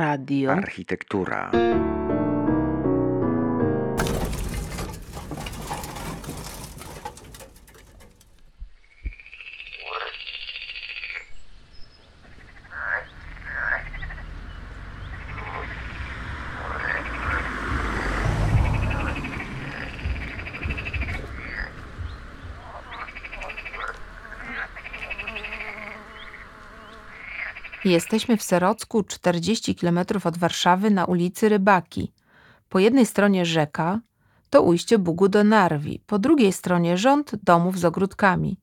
Radio. Architektura. Jesteśmy w Serocku, 40 km od Warszawy, na ulicy Rybaki. Po jednej stronie rzeka to ujście Bugu do Narwi, po drugiej stronie rząd domów z ogródkami.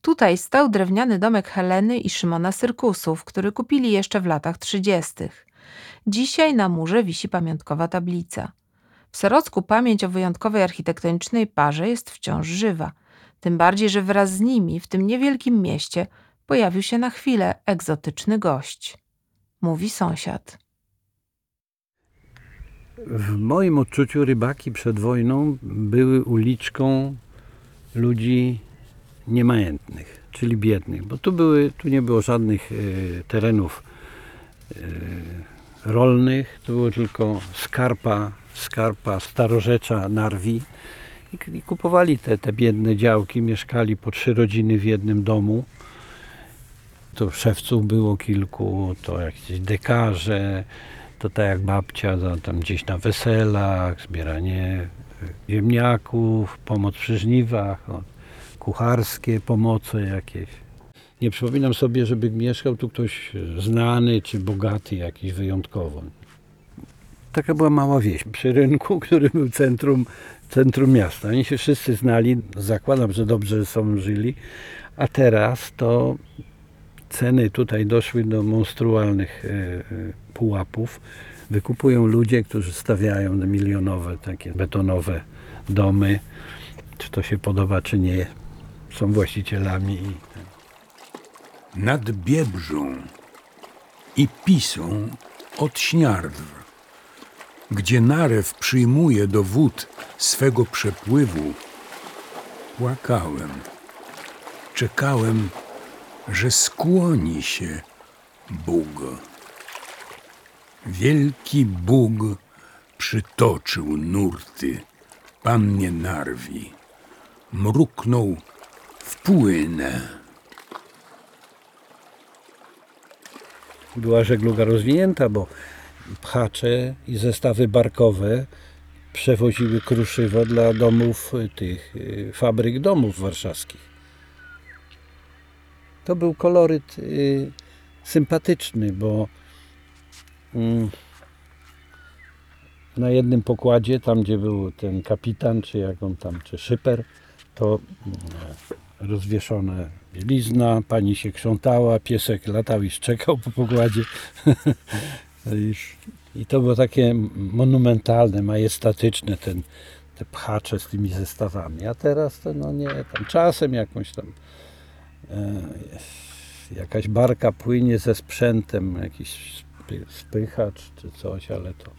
Tutaj stał drewniany domek Heleny i Szymona Syrkusów, który kupili jeszcze w latach 30. Dzisiaj na murze wisi pamiątkowa tablica. W Serocku pamięć o wyjątkowej architektonicznej parze jest wciąż żywa. Tym bardziej, że wraz z nimi w tym niewielkim mieście pojawił się na chwilę egzotyczny gość. Mówi sąsiad. W moim odczuciu rybaki przed wojną były uliczką ludzi niemajętnych, czyli biednych, bo tu, były, tu nie było żadnych e, terenów e, rolnych, to było tylko skarpa, skarpa starorzecza Narwi i, i kupowali te, te biedne działki, mieszkali po trzy rodziny w jednym domu. To szewców było kilku, to jakieś dekarze, to tak jak babcia, tam gdzieś na weselach, zbieranie y, ziemniaków, pomoc przy żniwach, kucharskie pomoce jakieś. Nie przypominam sobie, żeby mieszkał tu ktoś znany czy bogaty jakiś wyjątkowo. Taka była mała wieś przy rynku, który był centrum, centrum miasta. Oni się wszyscy znali, zakładam, że dobrze są żyli, a teraz to ceny tutaj doszły do monstrualnych e, e, pułapów. Wykupują ludzie, którzy stawiają milionowe takie betonowe domy. Czy to się podoba, czy nie. Są właścicielami. i nad Biebrzą i Pisą od Śniardw, gdzie narew przyjmuje do wód swego przepływu, płakałem, czekałem, że skłoni się Bóg. Wielki Bóg przytoczył nurty pannie Narwi, mruknął w płynę. była żegluga rozwinięta, bo pchacze i zestawy barkowe przewoziły kruszywo dla domów tych y, fabryk domów warszawskich. To był koloryt y, sympatyczny, bo mm, na jednym pokładzie, tam gdzie był ten kapitan, czy jak on tam, czy szyper, to mm, rozwieszone bielizna, pani się krzątała, piesek latał i szczekał po pokładzie. I- to było takie monumentalne, majestatyczne, ten, te pchacze z tymi zestawami. A teraz to no nie, tam czasem jakąś tam jakaś barka płynie ze sprzętem, jakiś spy- spychacz czy coś, ale to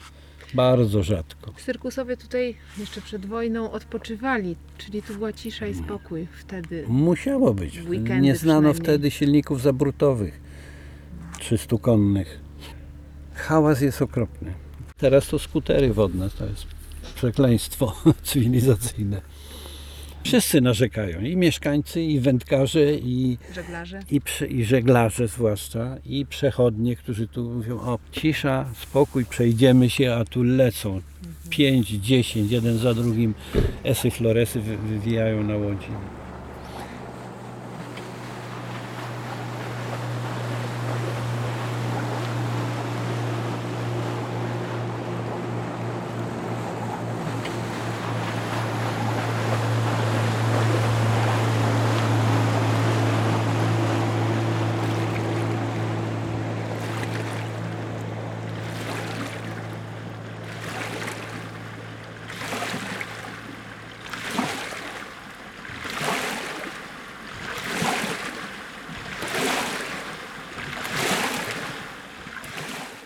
bardzo rzadko. Cyrkusowie tutaj jeszcze przed wojną odpoczywali, czyli tu była cisza i spokój wtedy. Musiało być. Nie znano wtedy silników zabrutowych 300 konnych. Hałas jest okropny. Teraz to skutery wodne, to jest przekleństwo cywilizacyjne. Wszyscy narzekają, i mieszkańcy, i wędkarze, i, Żeglarze. i, prze, i żeglarze zwłaszcza, i przechodnie, którzy tu mówią, o cisza, spokój, przejdziemy się, a tu lecą. Pięć, dziesięć, jeden za drugim esy floresy wy- wywijają na łodzi.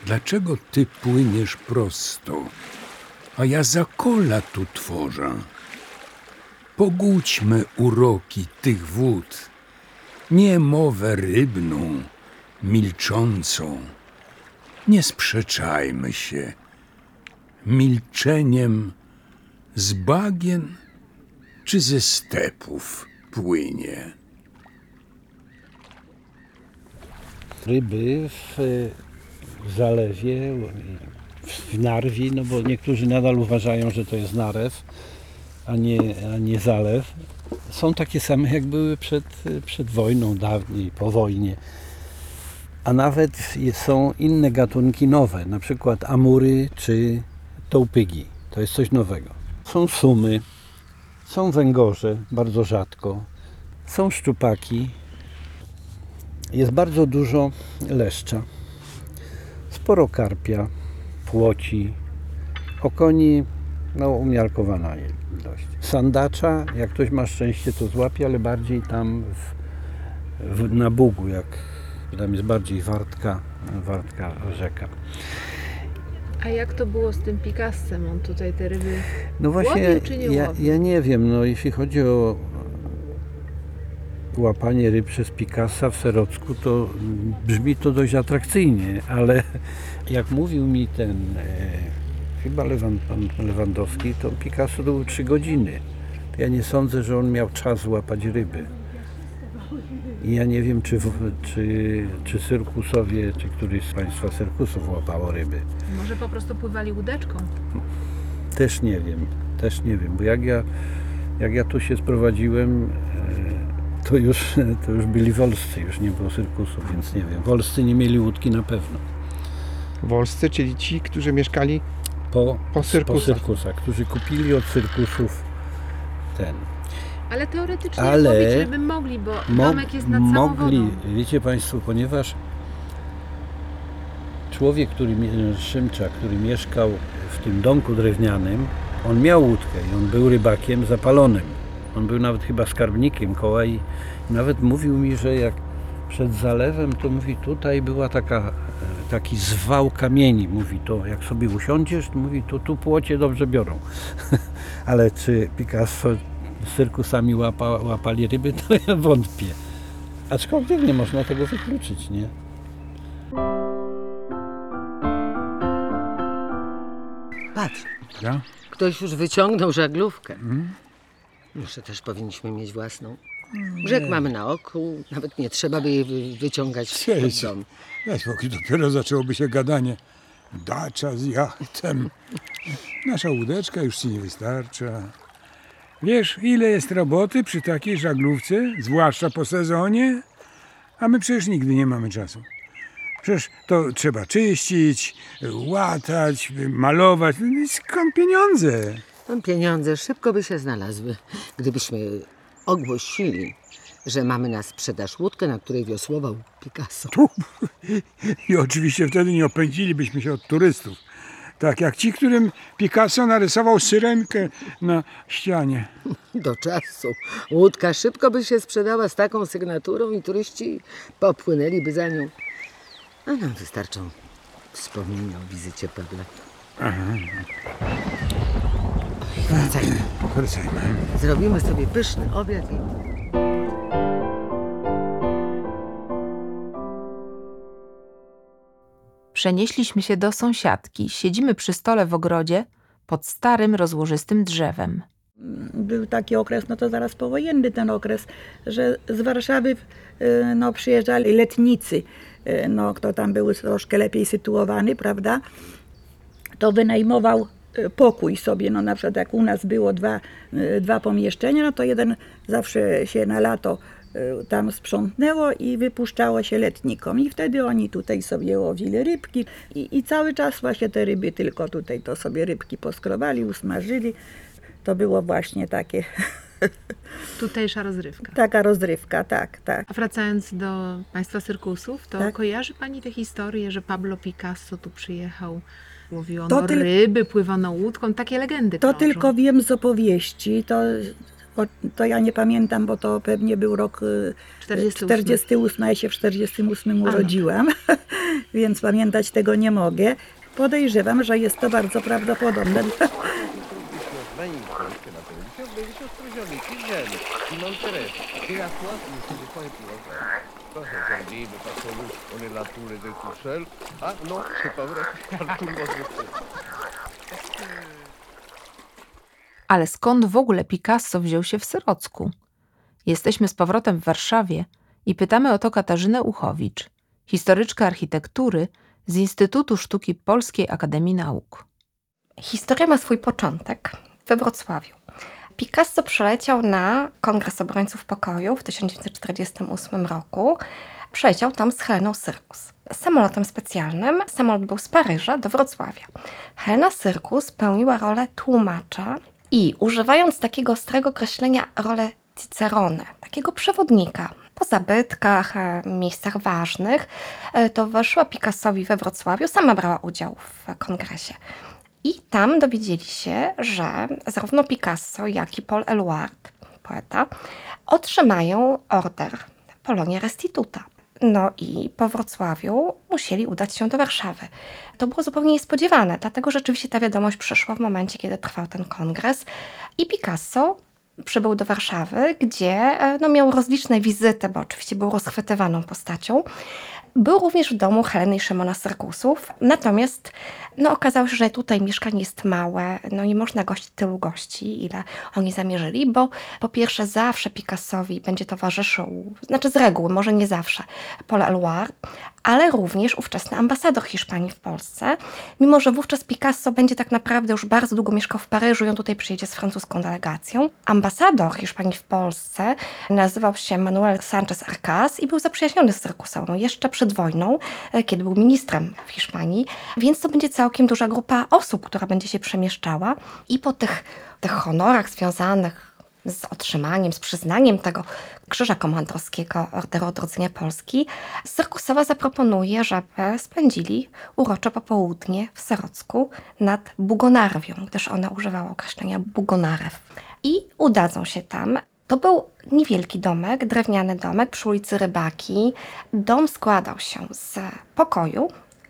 Dlaczego ty płyniesz prosto, a ja za kola tu tworzę? Pogódźmy uroki tych wód, nie mowę rybną, milczącą, Nie sprzeczajmy się. Milczeniem z bagien czy ze stepów płynie. Ryby w, w zalewie, w Narwi, no bo niektórzy nadal uważają, że to jest narew, a nie, a nie zalew. Są takie same, jak były przed, przed wojną, dawniej, po wojnie. A nawet są inne gatunki nowe, na przykład amury czy tołpygi. To jest coś nowego. Są sumy, są węgorze, bardzo rzadko. Są szczupaki, jest bardzo dużo leszcza, sporo karpia, płoci, okoni, no umiarkowana ilość. Sandacza, jak ktoś ma szczęście, to złapie, ale bardziej tam w, w, na Bugu, jak tam jest bardziej wartka, wartka rzeka. A jak to było z tym Picassem? On tutaj te ryby... No właśnie, Łowił czy nie ja, łowił? ja nie wiem, no jeśli chodzi o łapanie ryb przez Picassa w Serocku, to brzmi to dość atrakcyjnie, ale jak mówił mi ten e, chyba Lewan, pan Lewandowski, to Picasso to były 3 godziny. Ja nie sądzę, że on miał czas łapać ryby. I ja nie wiem, czy, czy, czy cyrkusowie, czy któryś z Państwa cyrkusów łapało ryby. Może po prostu pływali łódeczką? Też nie wiem, też nie wiem, bo jak ja, jak ja tu się sprowadziłem, e, to już, to już byli wolscy, już nie było cyrkusu, więc nie wiem. Wolscy nie mieli łódki na pewno. Wolscy, czyli ci, którzy mieszkali Po, Po cyrkusach. po cyrkusach, którzy kupili od cyrkusów ten. Ale teoretycznie Ale ryby mogli, bo Mo- domek jest nad mogli, wodą. wiecie Państwo, ponieważ człowiek, który, Szymczak, który mieszkał w tym domku drewnianym, on miał łódkę i on był rybakiem zapalonym. On był nawet chyba skarbnikiem koła i nawet mówił mi, że jak przed zalewem, to mówi, tutaj była taka, e, taki zwał kamieni. Mówi, to jak sobie usiądziesz, to mówi, to tu płocie dobrze biorą. Ale czy Picasso z cyrkusami łapa, łapali ryby, to ja wątpię. Aczkolwiek nie można tego wykluczyć, nie? Patrz, Ja? ktoś już wyciągnął żaglówkę. Może też powinniśmy mieć własną. Brzeg mamy na oku, nawet nie trzeba by jej wy- wyciągać z Cześć. domu. Ja spokój, dopiero zaczęłoby się gadanie. Dacza z jachtem. Nasza łódeczka już ci nie wystarcza. Wiesz, ile jest roboty przy takiej żaglówce, zwłaszcza po sezonie? A my przecież nigdy nie mamy czasu. Przecież to trzeba czyścić, łatać, malować. No i Skąd pieniądze? Tam pieniądze szybko by się znalazły, gdybyśmy ogłosili, że mamy na sprzedaż łódkę, na której wiosłował Picasso. Tu. I oczywiście wtedy nie opędzilibyśmy się od turystów. Tak jak ci, którym Picasso narysował syrenkę na ścianie. Do czasu. Łódka szybko by się sprzedała z taką sygnaturą i turyści popłynęliby za nią. A nam wystarczą wspomnienia o wizycie Pawła. Wracajmy. Wracajmy. Zrobimy sobie pyszny obiad i Przenieśliśmy się do sąsiadki. Siedzimy przy stole w ogrodzie pod starym, rozłożystym drzewem. był taki okres, no to zaraz powojenny ten okres, że z Warszawy y, no, przyjeżdżali letnicy, y, no, kto tam był troszkę lepiej sytuowany, prawda, to wynajmował pokój sobie, no na przykład jak u nas było dwa, y, dwa pomieszczenia, no to jeden zawsze się na lato y, tam sprzątnęło i wypuszczało się letnikom. I wtedy oni tutaj sobie łowili rybki i, i cały czas właśnie te ryby tylko tutaj to sobie rybki poskrobali, usmażyli. To było właśnie takie, Tutejsza rozrywka. taka rozrywka, tak, tak. A wracając do państwa cyrkusów, to Tak. kojarzy pani tę historię, że Pablo Picasso tu przyjechał, łowiono To tyl- ryby, pływano łódką, takie legendy To krążą. tylko wiem z opowieści, to, o- to ja nie pamiętam, bo to pewnie był rok y, 48. 48, ja się w 48 A, no urodziłam, więc pamiętać tego nie mogę. Podejrzewam, że jest to bardzo prawdopodobne. Tout seuls. Ah non, c'est pas vrai, Ale skąd w ogóle Picasso wziął się w Syrocku? Jesteśmy z powrotem w Warszawie i pytamy o to Katarzynę Uchowicz, historyczkę architektury z Instytutu Sztuki Polskiej Akademii Nauk. Historia ma swój początek we Wrocławiu. Picasso przyleciał na Kongres Obrońców Pokoju w 1948 roku. Przyleciał tam z Heleną Syrkus. Samolotem specjalnym. Samolot był z Paryża do Wrocławia. Helena Syrkus pełniła rolę tłumacza i używając takiego ostrego określenia rolę Cicerone, takiego przewodnika po zabytkach, e, miejscach ważnych, e, towarzyszyła Picassowi we Wrocławiu. Sama brała udział w kongresie. I tam dowiedzieli się, że zarówno Picasso, jak i Paul Eluard, poeta, otrzymają order Polonia Restituta. No i po Wrocławiu musieli udać się do Warszawy. To było zupełnie niespodziewane, dlatego rzeczywiście ta wiadomość przyszła w momencie, kiedy trwał ten kongres. I Picasso przybył do Warszawy, gdzie e, no, miał rozliczne wizyty, bo oczywiście był rozchwytywaną postacią. Był również w domu Heleny i Szymona Syrkusów, natomiast no, okazało się, że tutaj mieszkanie jest małe, no nie można gościć tylu gości, ile oni zamierzyli, bo po pierwsze zawsze Picassowi będzie towarzyszył, znaczy z reguły, może nie zawsze, Paul Eluard, ale również ówczesny ambasador Hiszpanii w Polsce, mimo że wówczas Picasso będzie tak naprawdę już bardzo długo mieszkał w Paryżu i on tutaj przyjedzie z francuską delegacją. Ambasador Hiszpanii w Polsce nazywał się Manuel Sanchez Arcas i był zaprzyjaźniony z Syrkusową jeszcze przed wojną, e, kiedy był ministrem w Hiszpanii, więc to będzie całkiem duża grupa osób, która będzie się przemieszczała i po tych, tych honorach związanych z otrzymaniem, z przyznaniem tego Krzyża Komandorskiego Orderu Odrodzenia Polski, Syrkusowa zaproponuje, żeby spędzili urocze popołudnie w Serocku nad Bugonarwią, gdyż ona używała określenia Bugonarew. I udadzą się tam. To był niewielki domek, drewniany domek przy ulicy Rybaki. Dom składał się z pokoju,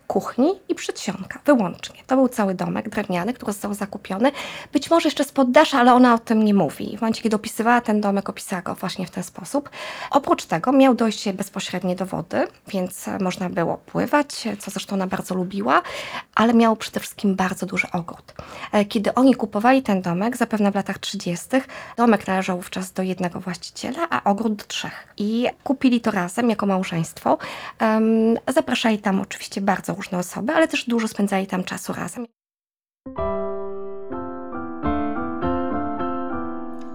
kuchni i przedsionka, wyłącznie. To był cały domek drewniany, który został zakupiony. Być może jeszcze z poddasza, ale ona o tym nie mówi. W momencie, kiedy opisywała ten domek, opisała go właśnie w ten sposób. Oprócz tego miał dojście bezpośrednie do wody, więc można było pływać, co zresztą ona bardzo lubiła, ale miał przede wszystkim bardzo duży ogród. E, Kiedy oni kupowali ten domek, zapewne w latach 30., domek należał wówczas do jednego właściciela, a ogród do trzech. I kupili to razem jako małżeństwo. Zapraszali tam oczywiście bardzo różne osoby, ale też dużo spędzali tam czasu razem.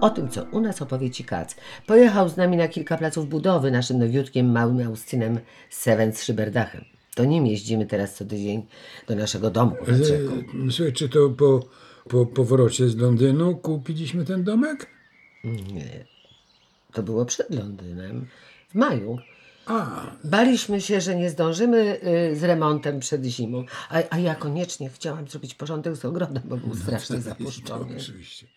O tym, co u nas opowie Ci Kac. Pojechał z nami na kilka placów budowy naszym nowiutkim małym Austynem Seven z szyberdachem. To nim jeździmy teraz co tydzień do naszego domu. E, Słuchaj, czy to po, po powrocie z Londynu kupiliśmy ten domek? Nie. To było przed Londynem. W maju. A, Baliśmy się, że nie zdążymy y, z remontem przed zimą. A, a ja koniecznie chciałam zrobić porządek z ogrodem, bo był strasznie zapuszczony. oczywiście.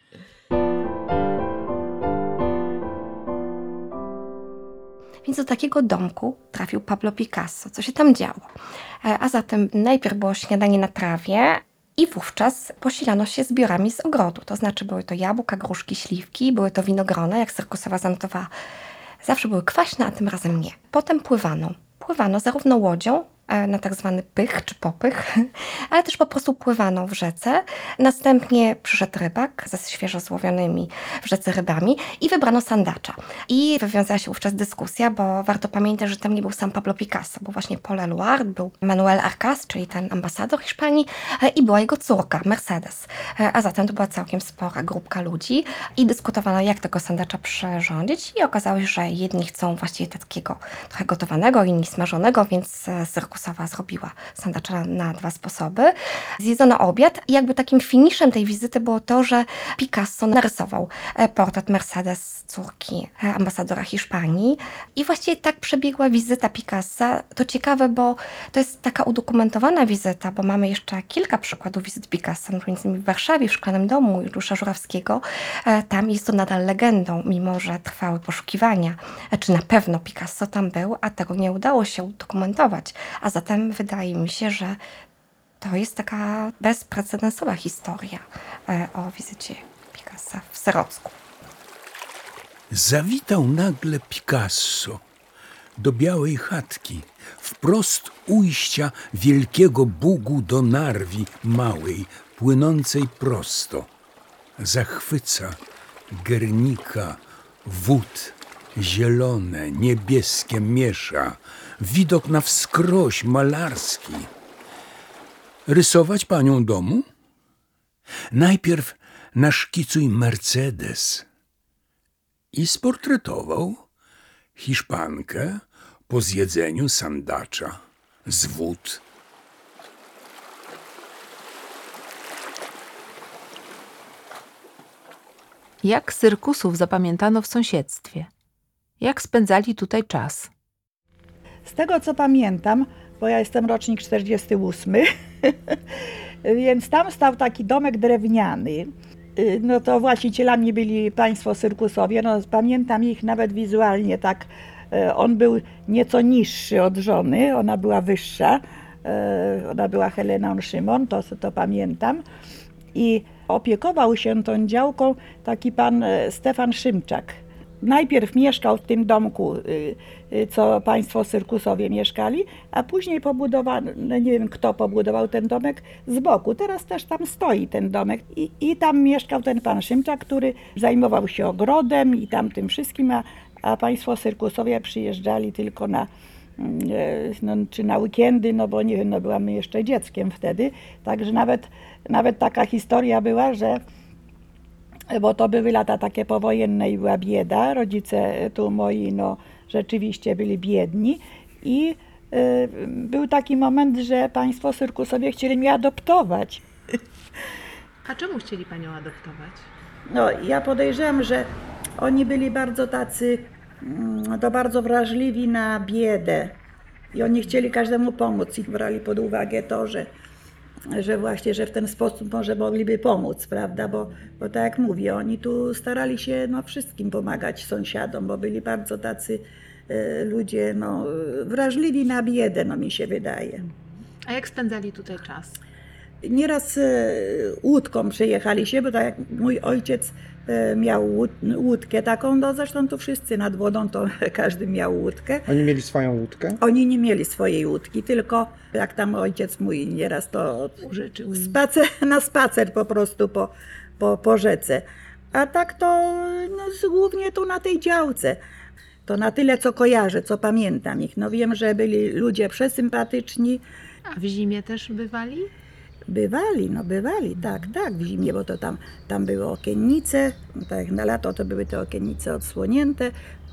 Więc do takiego domku trafił Pablo Picasso. Co się tam działo? E, A zatem najpierw było śniadanie na trawie i wówczas posilano się zbiorami z ogrodu. To znaczy były to jabłka, gruszki, śliwki, były to winogrona, jak Syrkusowa zanotowała. Zawsze były kwaśne, a tym razem nie. Potem pływano. Pływano zarówno łodzią, na tak zwany pych czy popych, ale też po prostu pływano w rzece. Następnie przyszedł rybak ze świeżo złowionymi w rzece rybami i wybrano sandacza. I wywiązała się wówczas dyskusja, bo warto pamiętać, że tam nie był sam Pablo Picasso, bo właśnie Paul Eluard, był Manuel Arcas, czyli ten ambasador Hiszpanii e, i była jego córka, Mercedes. E, A zatem to była całkiem spora grupka ludzi i dyskutowano, jak tego sandacza przyrządzić i okazało się, że jedni chcą właściwie takiego trochę gotowanego, inni smażonego, więc e, Syrkusowa zrobiła sandacza na, dwa sposoby. Zjedzono obiad i jakby takim finiszem tej wizyty było to, że Picasso narysował e, portret Mercedes, córki e, ambasadora Hiszpanii i właściwie tak przebiegła wizyta Picassa. To ciekawe, bo to jest taka udokumentowana wizyta, bo mamy jeszcze kilka przykładów wizyt Picassa, innymi w Warszawie, w Szklanym Domu Juliusza Żurawskiego. E, Tam jest to nadal legendą, mimo że trwały poszukiwania, czy na pewno Picasso tam był, a tego nie udało się udokumentować. A zatem wydaje mi się, że to jest taka bezprecedensowa historia e, o wizycie Picassa w Serocku. Zawitał nagle Picasso do białej chatki, wprost ujścia wielkiego Bugu do Narwi małej, płynącej prosto. Zachwyca Gernika wód zielone, niebieskie miesza, widok na wskroś malarski. Rysować panią domu? Najpierw naszkicuj Mercedes. I sportretował Hiszpankę po zjedzeniu sandacza z wód. Jak cyrkusów zapamiętano w sąsiedztwie? Jak spędzali tutaj czas? Z tego co pamiętam, bo ja jestem rocznik 48, więc tam stał taki domek drewniany. Y, No to właścicielami byli państwo cyrkusowie. No, pamiętam ich nawet wizualnie tak. e, On był nieco niższy od żony, ona była wyższa. e, Ona była Helena on Szymon, to, to pamiętam. I opiekował się tą działką taki pan Stefan Szymczak. Najpierw mieszkał w tym domku, y, y, co państwo cyrkusowie mieszkali, a później pobudowano, no nie wiem kto pobudował ten domek z boku. Teraz też tam stoi ten domek i, i tam mieszkał ten pan Szymczak, który zajmował się ogrodem i tam tym wszystkim, a, a państwo cyrkusowie przyjeżdżali tylko na, mm, e, no, czy na weekendy, no bo nie wiem, no byłam jeszcze dzieckiem wtedy, także nawet, nawet taka historia była, że bo to były lata takie powojenne i była bieda. Rodzice tu moi no, rzeczywiście byli biedni i y, był taki moment, że państwo cyrkusowie chcieli mnie adoptować. A czemu chcieli panią adoptować? No, ja podejrzewam, że oni byli bardzo tacy, mm, to bardzo wrażliwi na biedę i oni chcieli każdemu pomóc i brali pod uwagę to, że, że właśnie, że w ten sposób może mogliby pomóc, prawda, bo, bo tak jak mówię, oni tu starali się no, wszystkim pomagać sąsiadom, bo byli bardzo tacy e, ludzie no, wrażliwi na biedę, no mi się wydaje. A jak spędzali tutaj czas? Nieraz e, łódką przyjechali się, bo tak jak mój ojciec miał łód- łódkę taką, no zresztą tu wszyscy nad wodą, to każdy miał łódkę. Oni mieli swoją łódkę? Oni nie mieli swojej łódki, tylko jak tam ojciec mój nieraz to spacer, na spacer po prostu po, po, po rzece. A tak to no, głównie tu na tej działce. To na tyle, co kojarzę, co pamiętam ich. No wiem, że byli ludzie przesympatyczni, A w zimie też bywali? Bywali, no bywali, tak, tak, w zimie, bo to tam, tam były okiennice, no tak na lato to były te okiennice odsłonięte,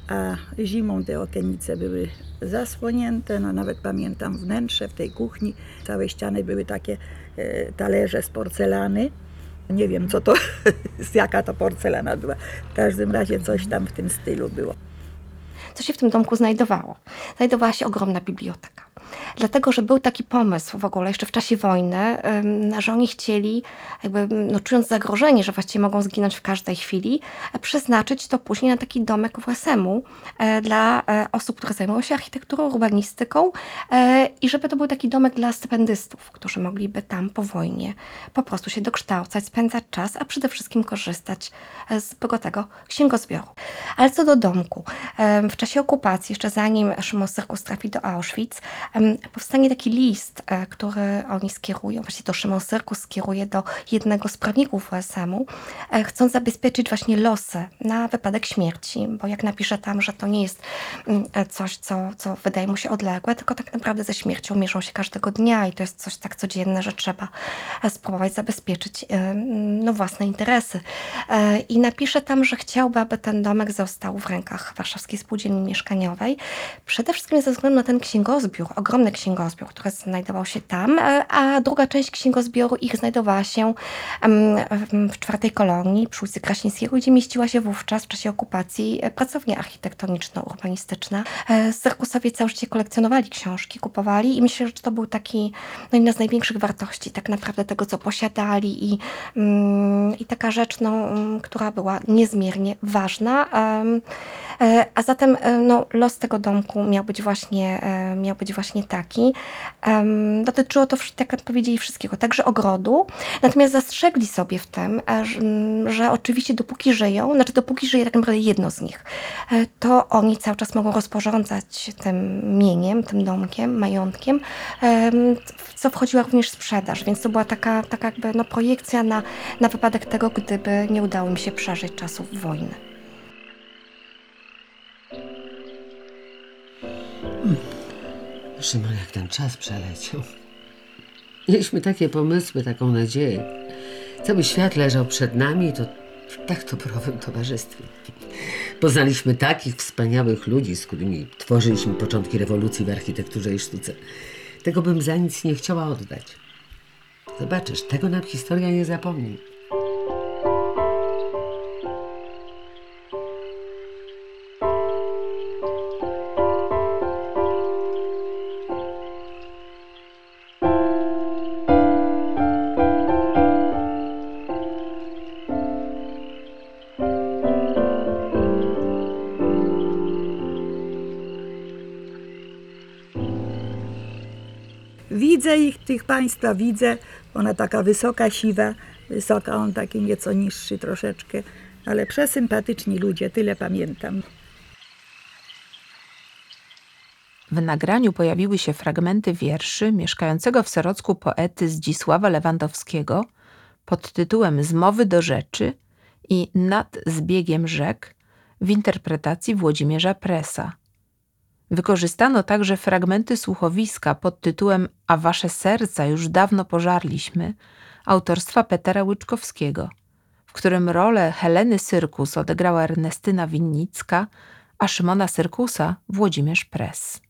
a zimą te okiennice były zasłonięte, no nawet pamiętam wnętrze w tej kuchni, całe ściany były takie e, talerze z porcelany. Nie wiem, co to, jaka to porcelana była. W każdym razie coś tam w tym stylu było. Co się w tym domku znajdowało? Znajdowała się ogromna biblioteka. Dlatego, że był taki pomysł w ogóle jeszcze w czasie wojny, że oni chcieli, jakby, no, czując zagrożenie, że właściwie mogą zginąć w każdej chwili, e, przeznaczyć to później na taki domek WSM-u e, dla e, osób, które zajmują się architekturą, urbanistyką i żeby to był taki domek dla stypendystów, którzy mogliby tam po wojnie po prostu się dokształcać, spędzać czas, a przede wszystkim korzystać z bogatego księgozbioru. Ale co do domku, w czasie okupacji, jeszcze zanim Szymon Syrkus trafi do Auschwitz, powstanie taki list, e, który oni skierują, właściwie to Szymon Syrkus skieruje do jednego z prawników WSM-u, e, chcąc zabezpieczyć właśnie losy na wypadek śmierci, bo jak napisze tam, że to nie jest mm, e, coś, co, co wydaje mu się odległe, tylko tak naprawdę ze śmiercią mierzą się każdego dnia i to jest coś tak codzienne, że trzeba spróbować zabezpieczyć e, no, własne interesy. I napisze tam, że chciałby, aby ten domek został w rękach Warszawskiej Spółdzielni Mieszkaniowej. Przede wszystkim ze względu na ten księgozbiór, ogromny księgozbiór, który znajdował się tam, e, a druga część księgozbioru ich znajdowała się w czwartej kolonii przy ulicy Krasińskiego, gdzie mieściła się wówczas w czasie okupacji e, pracownia architektoniczno-urbanistyczna. E, Cyrkusowie całe życie kolekcjonowali książki, kupowali i myślę, że to był taki no, jedna z największych wartości tak naprawdę tego, co posiadali i, mm, i taka rzecz, no, mm, która była niezmiernie ważna. E, A zatem no, los tego domku miał być właśnie, miał być właśnie właśnie taki. Em, dotyczyło to, jak powiedzieli, wszystkiego, także ogrodu. Natomiast zastrzegli sobie w tym, e, że, że oczywiście dopóki żyją, znaczy dopóki żyje tak naprawdę jedno z nich, e, to oni cały czas mogą rozporządzać tym mieniem, tym domkiem, majątkiem, co wchodziła również sprzedaż, więc to była taka, taka jakby no, projekcja na, na wypadek tego, gdyby nie udało mi się przeżyć czasów wojny. Szymon, jak ten czas przeleciał. Mieliśmy takie pomysły, taką nadzieję. Cały świat leżał przed nami to w tak dobrowym towarzystwie. Poznaliśmy takich wspaniałych ludzi, z którymi tworzyliśmy początki rewolucji w architekturze i sztuce. Tego bym za nic nie chciała oddać. Zobaczysz, tego nam historia nie zapomni. Tych państwa widzę. Ona taka wysoka, siwa, wysoka, on taki nieco niższy troszeczkę, ale przesympatyczni ludzie, tyle pamiętam. W nagraniu pojawiły się fragmenty wierszy mieszkającego w Serocku poety Zdzisława Lewandowskiego pod tytułem Zmowy do rzeczy i Nad zbiegiem rzek w interpretacji Włodzimierza Presa. Wykorzystano także fragmenty słuchowiska pod tytułem A wasze serca już dawno pożarliśmy autorstwa Petera Łyczkowskiego, w którym rolę Heleny Syrkus odegrała Ernestyna Winnicka, a Szymona Syrkusa Włodzimierz Pres.